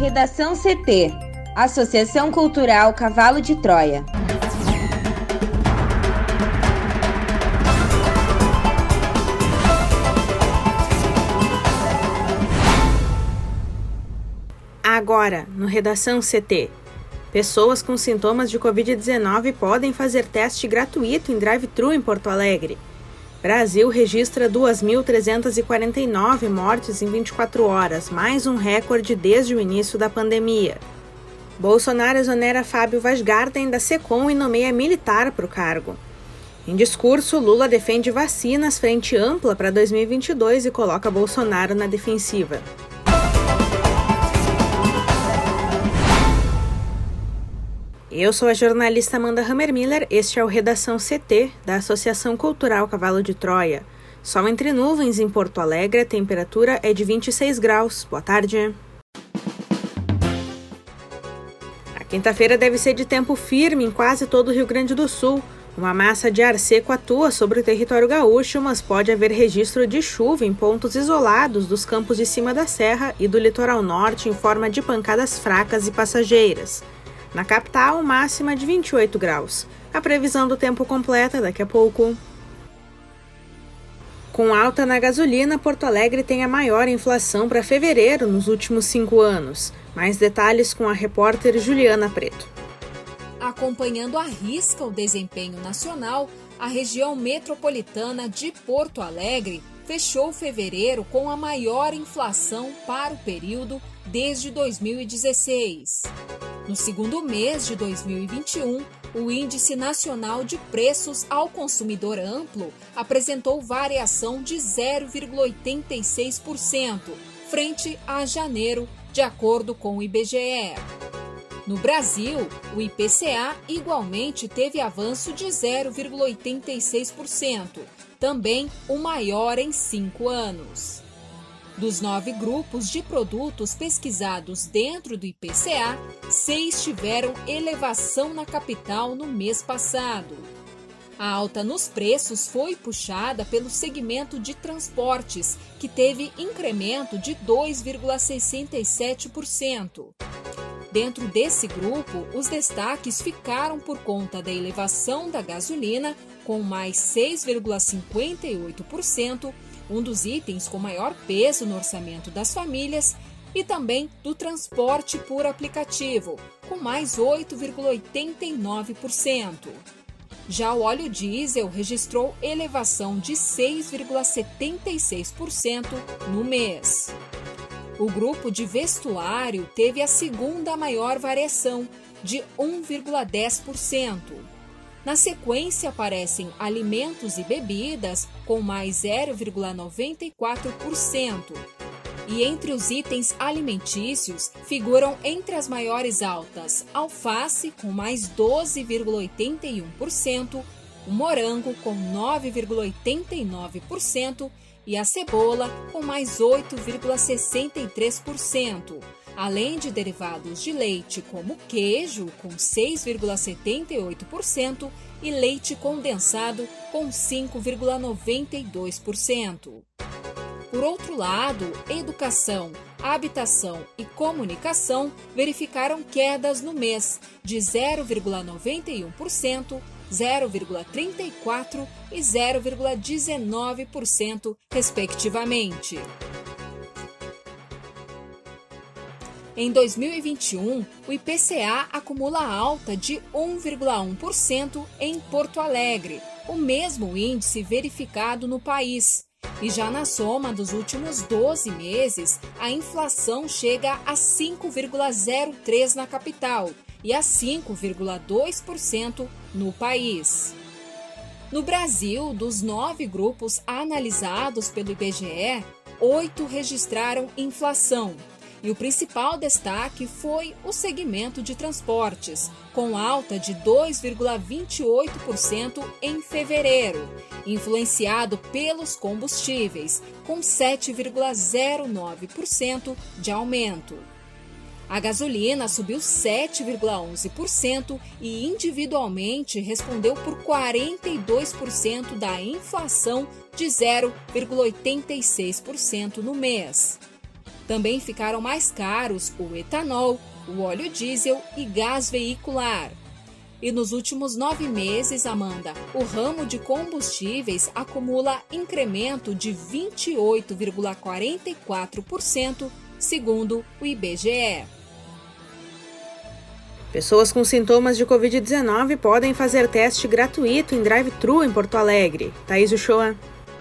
Redação CT Associação Cultural Cavalo de Troia. Agora, no Redação CT. Pessoas com sintomas de Covid-19 podem fazer teste gratuito em drive-thru em Porto Alegre. Brasil registra 2.349 mortes em 24 horas, mais um recorde desde o início da pandemia. Bolsonaro exonera Fábio Vasgarden da SECOM e nomeia militar para o cargo. Em discurso, Lula defende vacinas frente ampla para 2022 e coloca Bolsonaro na defensiva. Eu sou a jornalista Amanda Hammermiller, este é o Redação CT, da Associação Cultural Cavalo de Troia. Sol entre nuvens em Porto Alegre, a temperatura é de 26 graus. Boa tarde. A quinta-feira deve ser de tempo firme em quase todo o Rio Grande do Sul. Uma massa de ar seco atua sobre o território gaúcho, mas pode haver registro de chuva em pontos isolados dos campos de cima da serra e do litoral norte em forma de pancadas fracas e passageiras. Na capital, máxima de 28 graus. A previsão do tempo completa daqui a pouco. Com alta na gasolina, Porto Alegre tem a maior inflação para fevereiro nos últimos cinco anos. Mais detalhes com a repórter Juliana Preto. Acompanhando a risca o desempenho nacional, a região metropolitana de Porto Alegre fechou fevereiro com a maior inflação para o período desde 2016. No segundo mês de 2021, o Índice Nacional de Preços ao Consumidor Amplo apresentou variação de 0,86%, frente a janeiro, de acordo com o IBGE. No Brasil, o IPCA igualmente teve avanço de 0,86%, também o maior em cinco anos. Dos nove grupos de produtos pesquisados dentro do IPCA, seis tiveram elevação na capital no mês passado. A alta nos preços foi puxada pelo segmento de transportes, que teve incremento de 2,67%. Dentro desse grupo, os destaques ficaram por conta da elevação da gasolina, com mais 6,58%, um dos itens com maior peso no orçamento das famílias, e também do transporte por aplicativo, com mais 8,89%. Já o óleo diesel registrou elevação de 6,76% no mês. O grupo de vestuário teve a segunda maior variação, de 1,10%. Na sequência aparecem alimentos e bebidas com mais 0,94%. E entre os itens alimentícios figuram entre as maiores altas alface com mais 12,81%, o morango com 9,89% e a cebola com mais 8,63% além de derivados de leite como queijo, com 6,78%, e leite condensado, com 5,92%. Por outro lado, educação, habitação e comunicação verificaram quedas no mês de 0,91%, 0,34% e 0,19%, respectivamente. Em 2021, o IPCA acumula alta de 1,1% em Porto Alegre, o mesmo índice verificado no país. E já na soma dos últimos 12 meses, a inflação chega a 5,03% na capital e a 5,2% no país. No Brasil, dos nove grupos analisados pelo IBGE, oito registraram inflação, e o principal destaque foi o segmento de transportes, com alta de 2,28% em fevereiro, influenciado pelos combustíveis, com 7,09% de aumento. A gasolina subiu 7,11% e individualmente respondeu por 42% da inflação de 0,86% no mês. Também ficaram mais caros o etanol, o óleo diesel e gás veicular. E nos últimos nove meses, Amanda, o ramo de combustíveis acumula incremento de 28,44%, segundo o IBGE. Pessoas com sintomas de Covid-19 podem fazer teste gratuito em drive-thru em Porto Alegre. Thaís Uchoa.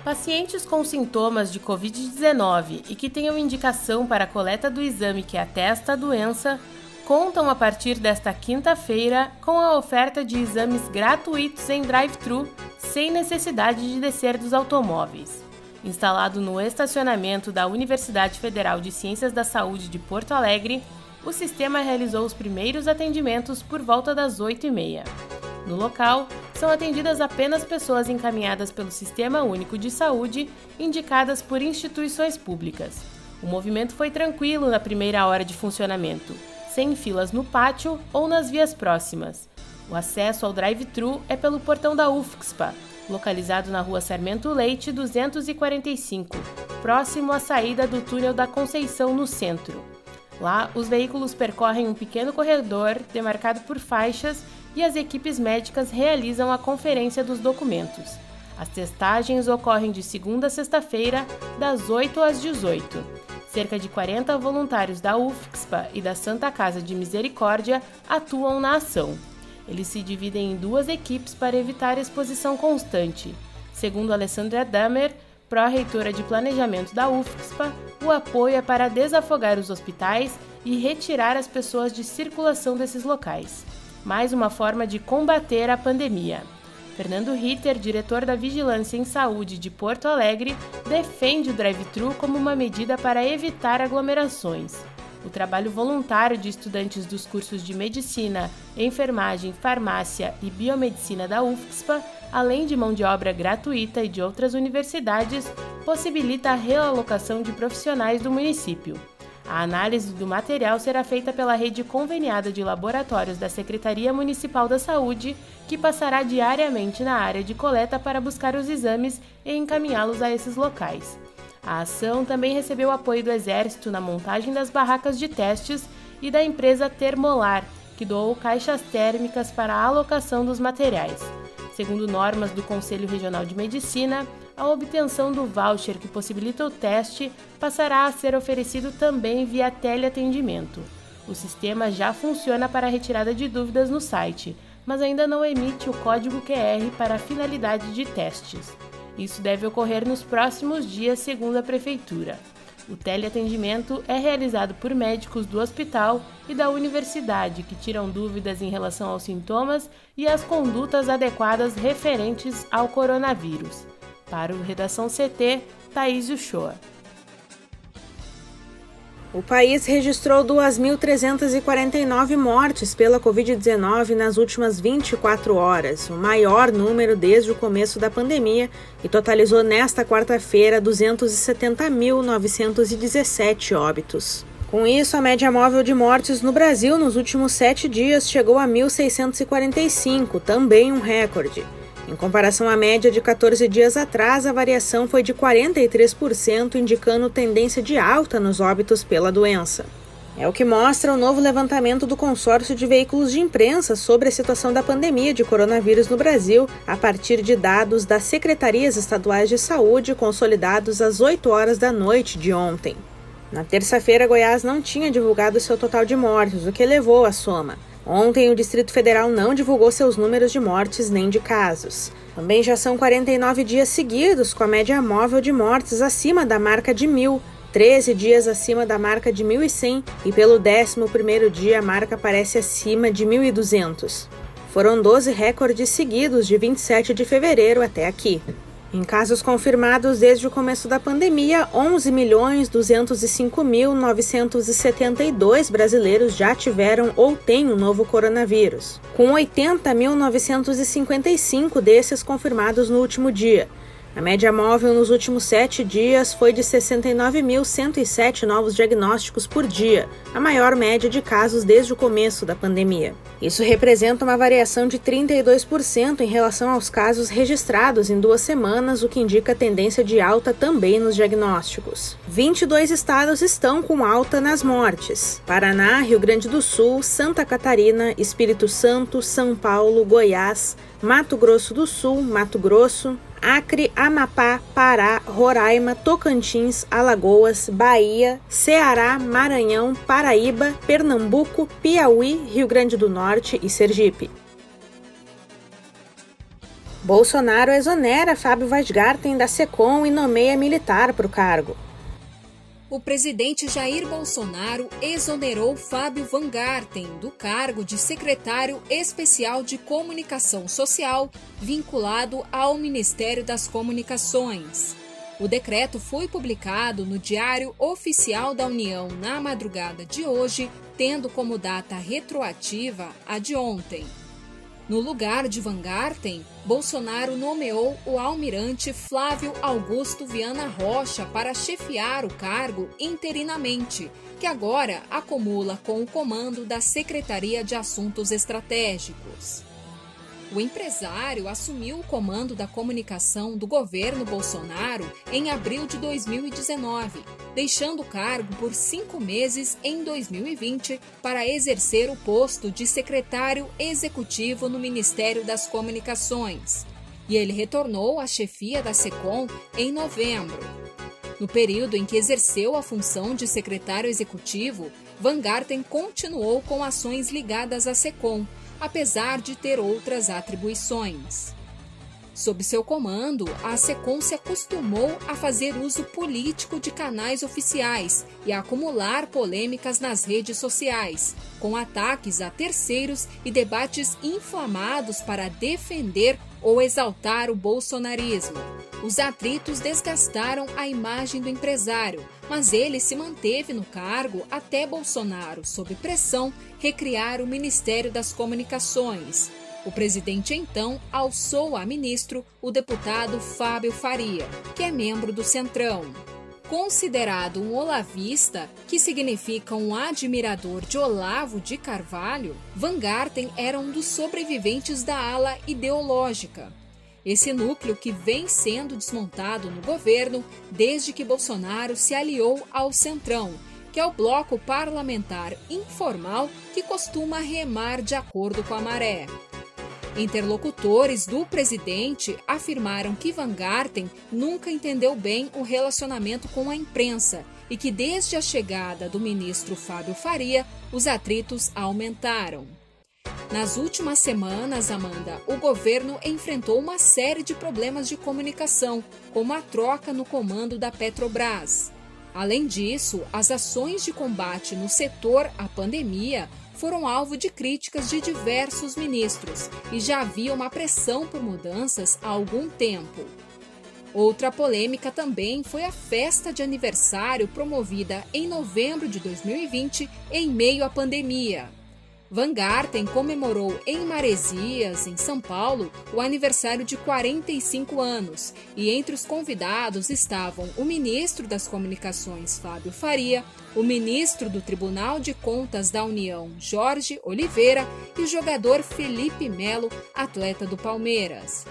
Pacientes com sintomas de Covid-19 e que tenham indicação para a coleta do exame que atesta a doença contam a partir desta quinta-feira com a oferta de exames gratuitos em drive-thru, sem necessidade de descer dos automóveis. Instalado no estacionamento da Universidade Federal de Ciências da Saúde de Porto Alegre, o sistema realizou os primeiros atendimentos por volta das 8h30. No local, são atendidas apenas pessoas encaminhadas pelo Sistema Único de Saúde, indicadas por instituições públicas. O movimento foi tranquilo na primeira hora de funcionamento sem filas no pátio ou nas vias próximas. O acesso ao drive-thru é pelo portão da UFXPA, localizado na rua Sarmento Leite 245, próximo à saída do túnel da Conceição no centro. Lá, os veículos percorrem um pequeno corredor demarcado por faixas e as equipes médicas realizam a conferência dos documentos. As testagens ocorrem de segunda a sexta-feira, das 8 às 18 cerca de 40 voluntários da UFXPA e da Santa Casa de Misericórdia atuam na ação. Eles se dividem em duas equipes para evitar exposição constante. Segundo Alessandra Damer, pró-reitora de planejamento da UFXPA, o apoio é para desafogar os hospitais e retirar as pessoas de circulação desses locais. Mais uma forma de combater a pandemia. Fernando Ritter, diretor da Vigilância em Saúde de Porto Alegre, defende o drive-thru como uma medida para evitar aglomerações. O trabalho voluntário de estudantes dos cursos de Medicina, Enfermagem, Farmácia e Biomedicina da UFSPA, além de mão de obra gratuita e de outras universidades, possibilita a realocação de profissionais do município. A análise do material será feita pela rede conveniada de laboratórios da Secretaria Municipal da Saúde, que passará diariamente na área de coleta para buscar os exames e encaminhá-los a esses locais. A ação também recebeu apoio do Exército na montagem das barracas de testes e da empresa Termolar, que doou caixas térmicas para a alocação dos materiais. Segundo normas do Conselho Regional de Medicina, a obtenção do voucher que possibilita o teste passará a ser oferecido também via teleatendimento. O sistema já funciona para a retirada de dúvidas no site, mas ainda não emite o código QR para a finalidade de testes. Isso deve ocorrer nos próximos dias, segundo a Prefeitura. O teleatendimento é realizado por médicos do hospital e da universidade que tiram dúvidas em relação aos sintomas e às condutas adequadas referentes ao coronavírus. Para o Redação CT, Thaís Uchoa. O país registrou 2.349 mortes pela Covid-19 nas últimas 24 horas, o maior número desde o começo da pandemia, e totalizou nesta quarta-feira 270.917 óbitos. Com isso, a média móvel de mortes no Brasil nos últimos sete dias chegou a 1.645, também um recorde. Em comparação à média de 14 dias atrás, a variação foi de 43%, indicando tendência de alta nos óbitos pela doença. É o que mostra o novo levantamento do consórcio de veículos de imprensa sobre a situação da pandemia de coronavírus no Brasil, a partir de dados das secretarias estaduais de saúde consolidados às 8 horas da noite de ontem. Na terça-feira, Goiás não tinha divulgado seu total de mortes, o que elevou a soma. Ontem, o Distrito Federal não divulgou seus números de mortes nem de casos. Também já são 49 dias seguidos com a média móvel de mortes acima da marca de mil, 13 dias acima da marca de 1.100 e pelo 11º dia a marca aparece acima de 1.200. Foram 12 recordes seguidos de 27 de fevereiro até aqui. Em casos confirmados desde o começo da pandemia, 11.205.972 brasileiros já tiveram ou têm o um novo coronavírus, com 80.955 desses confirmados no último dia. A média móvel nos últimos sete dias foi de 69.107 novos diagnósticos por dia, a maior média de casos desde o começo da pandemia. Isso representa uma variação de 32% em relação aos casos registrados em duas semanas, o que indica tendência de alta também nos diagnósticos. 22 estados estão com alta nas mortes: Paraná, Rio Grande do Sul, Santa Catarina, Espírito Santo, São Paulo, Goiás, Mato Grosso do Sul, Mato Grosso, Acre, Amapá, Pará, Roraima, Tocantins, Alagoas, Bahia, Ceará, Maranhão, Paraíba, Pernambuco, Piauí, Rio Grande do Norte e Sergipe. Bolsonaro exonera Fábio Weisgarten da SECOM e nomeia militar para o cargo o presidente Jair Bolsonaro exonerou Fábio Van Garten do cargo de secretário especial de comunicação social vinculado ao Ministério das Comunicações. O decreto foi publicado no Diário Oficial da União na madrugada de hoje, tendo como data retroativa a de ontem. No lugar de Van Garten, Bolsonaro nomeou o almirante Flávio Augusto Viana Rocha para chefiar o cargo interinamente, que agora acumula com o comando da Secretaria de Assuntos Estratégicos. O empresário assumiu o comando da comunicação do governo Bolsonaro em abril de 2019, deixando o cargo por cinco meses em 2020 para exercer o posto de secretário executivo no Ministério das Comunicações. E ele retornou à chefia da SECOM em novembro. No período em que exerceu a função de secretário executivo, Van Garten continuou com ações ligadas à SECOM apesar de ter outras atribuições. Sob seu comando, a SECOM se acostumou a fazer uso político de canais oficiais e a acumular polêmicas nas redes sociais, com ataques a terceiros e debates inflamados para defender ou exaltar o bolsonarismo. Os atritos desgastaram a imagem do empresário, mas ele se manteve no cargo até Bolsonaro, sob pressão, recriar o Ministério das Comunicações. O presidente então alçou a ministro o deputado Fábio Faria, que é membro do Centrão. Considerado um olavista, que significa um admirador de Olavo de Carvalho, Van Garten era um dos sobreviventes da ala ideológica. Esse núcleo que vem sendo desmontado no governo desde que Bolsonaro se aliou ao Centrão, que é o bloco parlamentar informal que costuma remar de acordo com a maré. Interlocutores do presidente afirmaram que Van Garten nunca entendeu bem o relacionamento com a imprensa e que desde a chegada do ministro Fábio Faria, os atritos aumentaram. Nas últimas semanas, Amanda, o governo enfrentou uma série de problemas de comunicação, como a troca no comando da Petrobras. Além disso, as ações de combate no setor à pandemia foram alvo de críticas de diversos ministros e já havia uma pressão por mudanças há algum tempo. Outra polêmica também foi a festa de aniversário promovida em novembro de 2020 em meio à pandemia. Van Garten comemorou em Maresias, em São Paulo, o aniversário de 45 anos, e entre os convidados estavam o ministro das Comunicações, Fábio Faria, o ministro do Tribunal de Contas da União, Jorge Oliveira, e o jogador Felipe Melo, atleta do Palmeiras.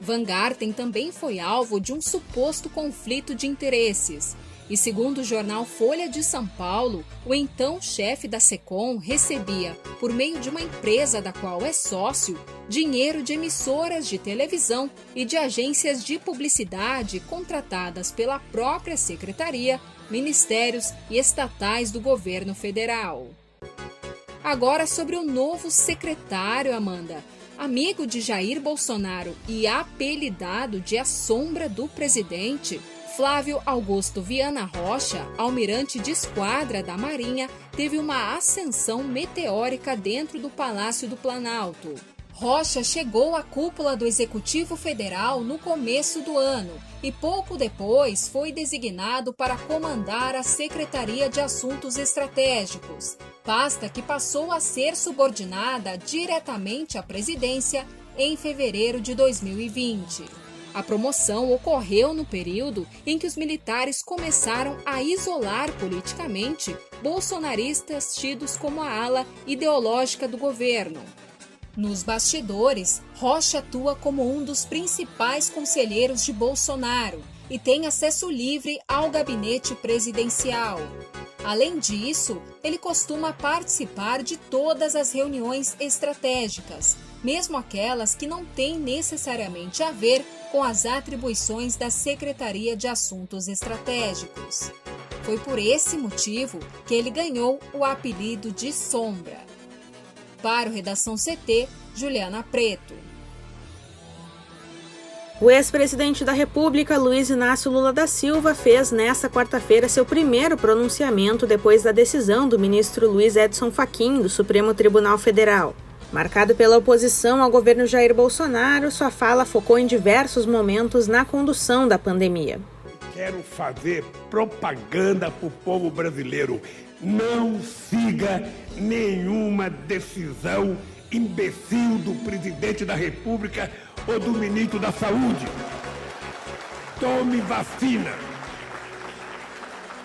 Van Garten também foi alvo de um suposto conflito de interesses. E segundo o jornal Folha de São Paulo, o então chefe da SECOM recebia, por meio de uma empresa da qual é sócio, dinheiro de emissoras de televisão e de agências de publicidade contratadas pela própria secretaria, ministérios e estatais do governo federal. Agora sobre o novo secretário, Amanda. Amigo de Jair Bolsonaro e apelidado de A Sombra do Presidente, Flávio Augusto Viana Rocha, almirante de esquadra da Marinha, teve uma ascensão meteórica dentro do Palácio do Planalto. Rocha chegou à cúpula do Executivo Federal no começo do ano e pouco depois foi designado para comandar a Secretaria de Assuntos Estratégicos, pasta que passou a ser subordinada diretamente à presidência em fevereiro de 2020. A promoção ocorreu no período em que os militares começaram a isolar politicamente bolsonaristas tidos como a ala ideológica do governo. Nos bastidores, Rocha atua como um dos principais conselheiros de Bolsonaro e tem acesso livre ao gabinete presidencial. Além disso, ele costuma participar de todas as reuniões estratégicas, mesmo aquelas que não têm necessariamente a ver com as atribuições da Secretaria de Assuntos Estratégicos. Foi por esse motivo que ele ganhou o apelido de Sombra. Para o Redação CT, Juliana Preto. O ex-presidente da República, Luiz Inácio Lula da Silva, fez nesta quarta-feira seu primeiro pronunciamento depois da decisão do ministro Luiz Edson Fachin do Supremo Tribunal Federal. Marcado pela oposição ao governo Jair Bolsonaro, sua fala focou em diversos momentos na condução da pandemia. Quero fazer propaganda para o povo brasileiro. Não siga nenhuma decisão imbecil do presidente da República ou do ministro da Saúde. Tome vacina.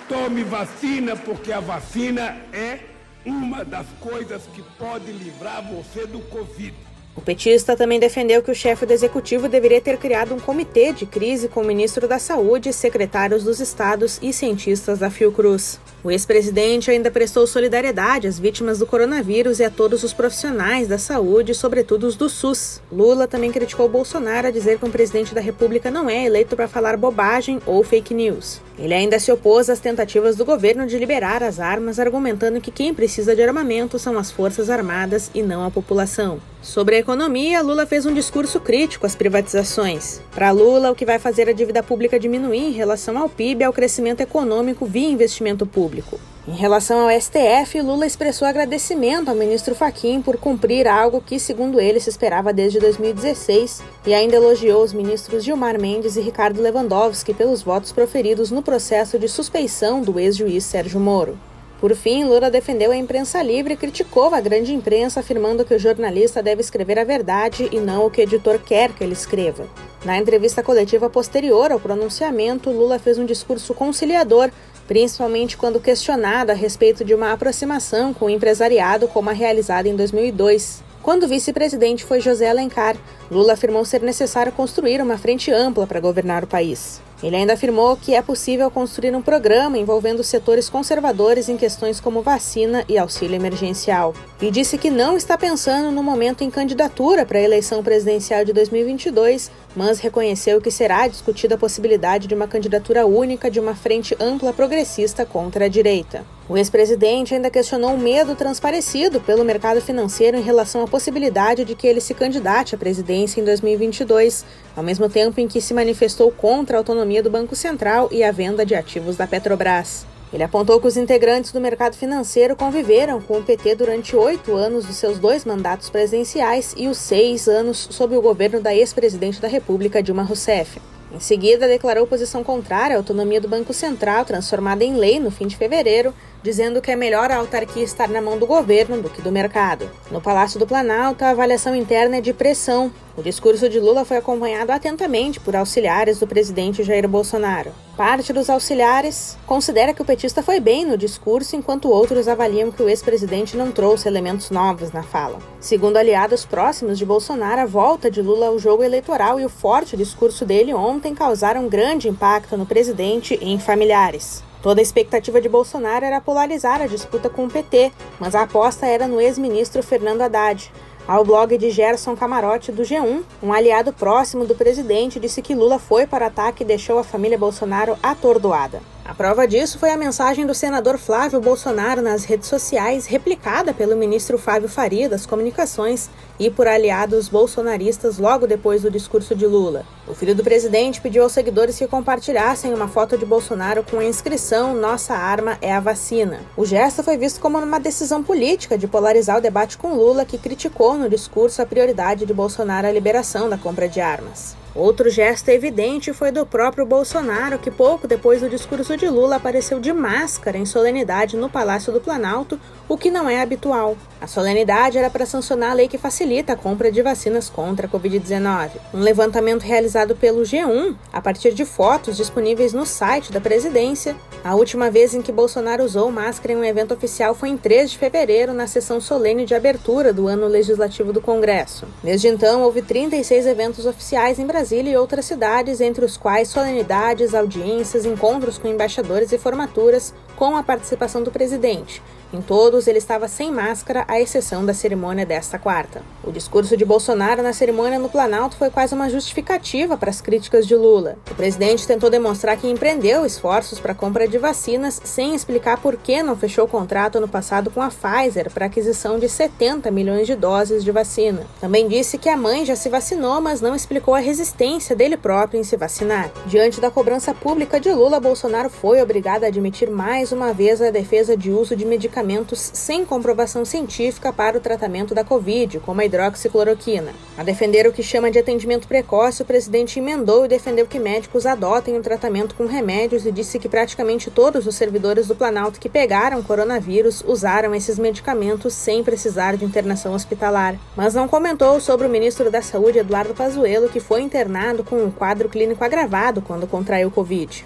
Tome vacina, porque a vacina é uma das coisas que pode livrar você do Covid. O petista também defendeu que o chefe do executivo deveria ter criado um comitê de crise com o ministro da Saúde, secretários dos estados e cientistas da Fiocruz. O ex-presidente ainda prestou solidariedade às vítimas do coronavírus e a todos os profissionais da saúde, sobretudo os do SUS. Lula também criticou Bolsonaro a dizer que um presidente da República não é eleito para falar bobagem ou fake news. Ele ainda se opôs às tentativas do governo de liberar as armas, argumentando que quem precisa de armamento são as Forças Armadas e não a população. Sobre a economia, Lula fez um discurso crítico às privatizações. Para Lula, o que vai fazer a dívida pública diminuir em relação ao PIB é o crescimento econômico via investimento público. Em relação ao STF, Lula expressou agradecimento ao ministro Faquim por cumprir algo que, segundo ele, se esperava desde 2016 e ainda elogiou os ministros Gilmar Mendes e Ricardo Lewandowski pelos votos proferidos no processo de suspeição do ex-juiz Sérgio Moro. Por fim, Lula defendeu a imprensa livre e criticou a grande imprensa, afirmando que o jornalista deve escrever a verdade e não o que o editor quer que ele escreva. Na entrevista coletiva posterior ao pronunciamento, Lula fez um discurso conciliador principalmente quando questionado a respeito de uma aproximação com o empresariado como a realizada em 2002. Quando vice-presidente foi José Alencar, Lula afirmou ser necessário construir uma frente ampla para governar o país. Ele ainda afirmou que é possível construir um programa envolvendo setores conservadores em questões como vacina e auxílio emergencial. E disse que não está pensando no momento em candidatura para a eleição presidencial de 2022, mas reconheceu que será discutida a possibilidade de uma candidatura única de uma frente ampla progressista contra a direita. O ex-presidente ainda questionou o medo transparecido pelo mercado financeiro em relação à possibilidade de que ele se candidate à presidência em 2022, ao mesmo tempo em que se manifestou contra a autonomia do Banco Central e a venda de ativos da Petrobras. Ele apontou que os integrantes do mercado financeiro conviveram com o PT durante oito anos dos seus dois mandatos presidenciais e os seis anos sob o governo da ex-presidente da República, Dilma Rousseff. Em seguida, declarou posição contrária à autonomia do Banco Central, transformada em lei no fim de fevereiro, dizendo que é melhor a autarquia estar na mão do governo do que do mercado. No Palácio do Planalto, a avaliação interna é de pressão. O discurso de Lula foi acompanhado atentamente por auxiliares do presidente Jair Bolsonaro. Parte dos auxiliares considera que o petista foi bem no discurso, enquanto outros avaliam que o ex-presidente não trouxe elementos novos na fala. Segundo aliados próximos de Bolsonaro, a volta de Lula ao jogo eleitoral e o forte discurso dele ontem causaram grande impacto no presidente e em familiares. Toda a expectativa de Bolsonaro era polarizar a disputa com o PT, mas a aposta era no ex-ministro Fernando Haddad. Ao blog de Gerson Camarote do G1, um aliado próximo do presidente disse que Lula foi para ataque e deixou a família Bolsonaro atordoada. A prova disso foi a mensagem do senador Flávio Bolsonaro nas redes sociais, replicada pelo ministro Fábio Faria das Comunicações e por aliados bolsonaristas logo depois do discurso de Lula. O filho do presidente pediu aos seguidores que compartilhassem uma foto de Bolsonaro com a inscrição Nossa arma é a vacina. O gesto foi visto como uma decisão política de polarizar o debate com Lula, que criticou no discurso a prioridade de Bolsonaro à liberação da compra de armas. Outro gesto evidente foi do próprio Bolsonaro, que pouco depois do discurso de Lula apareceu de máscara em solenidade no Palácio do Planalto, o que não é habitual. A solenidade era para sancionar a lei que facilita a compra de vacinas contra a Covid-19. Um levantamento realizado pelo G1, a partir de fotos disponíveis no site da presidência, a última vez em que Bolsonaro usou máscara em um evento oficial foi em 3 de fevereiro, na sessão solene de abertura do ano legislativo do Congresso. Desde então, houve 36 eventos oficiais em Brasília Brasília e outras cidades, entre os quais solenidades, audiências, encontros com embaixadores e formaturas, com a participação do presidente, em todos, ele estava sem máscara, à exceção da cerimônia desta quarta. O discurso de Bolsonaro na cerimônia no Planalto foi quase uma justificativa para as críticas de Lula. O presidente tentou demonstrar que empreendeu esforços para a compra de vacinas, sem explicar por que não fechou o contrato ano passado com a Pfizer para aquisição de 70 milhões de doses de vacina. Também disse que a mãe já se vacinou, mas não explicou a resistência dele próprio em se vacinar. Diante da cobrança pública de Lula, Bolsonaro foi obrigado a admitir mais uma vez a defesa de uso de medicamentos medicamentos sem comprovação científica para o tratamento da Covid, como a hidroxicloroquina. A defender o que chama de atendimento precoce, o presidente emendou e defendeu que médicos adotem o tratamento com remédios e disse que praticamente todos os servidores do Planalto que pegaram coronavírus usaram esses medicamentos sem precisar de internação hospitalar. Mas não comentou sobre o ministro da Saúde, Eduardo Pazuello, que foi internado com um quadro clínico agravado quando contraiu Covid.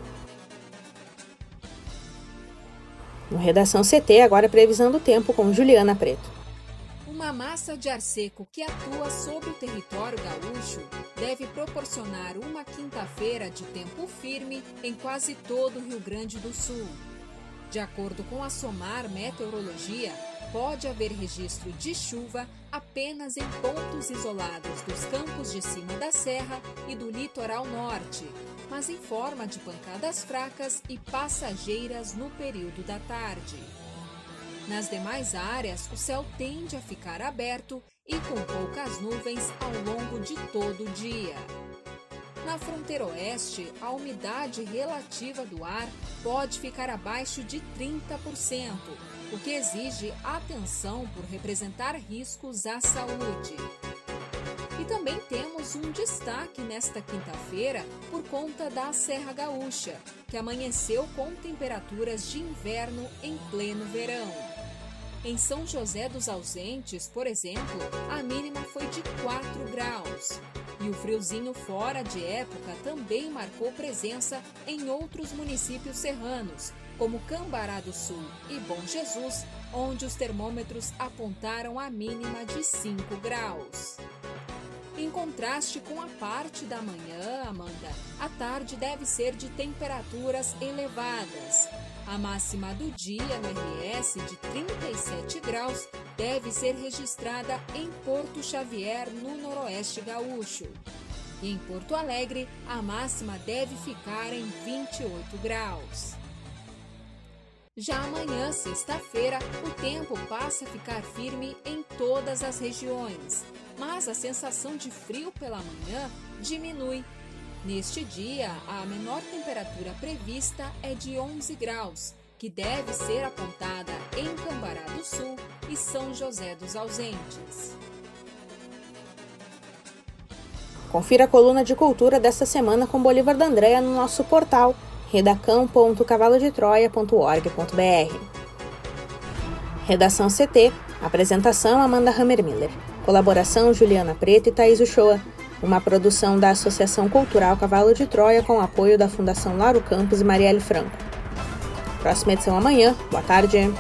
No Redação CT, agora previsão do tempo com Juliana Preto. Uma massa de ar seco que atua sobre o território gaúcho deve proporcionar uma quinta-feira de tempo firme em quase todo o Rio Grande do Sul. De acordo com a SOMAR Meteorologia, pode haver registro de chuva apenas em pontos isolados dos campos de cima da serra e do litoral norte, mas em forma de pancadas fracas e passageiras no período da tarde. Nas demais áreas, o céu tende a ficar aberto e com poucas nuvens ao longo de todo o dia. Na fronteira oeste, a umidade relativa do ar pode ficar abaixo de 30%, o que exige atenção por representar riscos à saúde. E também temos um destaque nesta quinta-feira por conta da Serra Gaúcha, que amanheceu com temperaturas de inverno em pleno verão. Em São José dos Ausentes, por exemplo, a mínima foi de 4 graus. E o friozinho fora de época também marcou presença em outros municípios serranos, como Cambará do Sul e Bom Jesus, onde os termômetros apontaram a mínima de 5 graus. Contraste com a parte da manhã, Amanda, a tarde deve ser de temperaturas elevadas. A máxima do dia no RS de 37 graus deve ser registrada em Porto Xavier, no Noroeste Gaúcho. E em Porto Alegre, a máxima deve ficar em 28 graus. Já amanhã, sexta-feira, o tempo passa a ficar firme em todas as regiões, mas a sensação de frio pela manhã diminui. Neste dia, a menor temperatura prevista é de 11 graus, que deve ser apontada em Cambará do Sul e São José dos Ausentes. Confira a coluna de cultura desta semana com Bolívar da Andréa no nosso portal redacão.cavalodetroia.org.br. Redação CT, apresentação Amanda Hammermiller, colaboração Juliana Preto e Thaís Uchoa, uma produção da Associação Cultural Cavalo de Troia com apoio da Fundação Lauro Campos e Marielle Franco. Próxima edição amanhã. Boa tarde.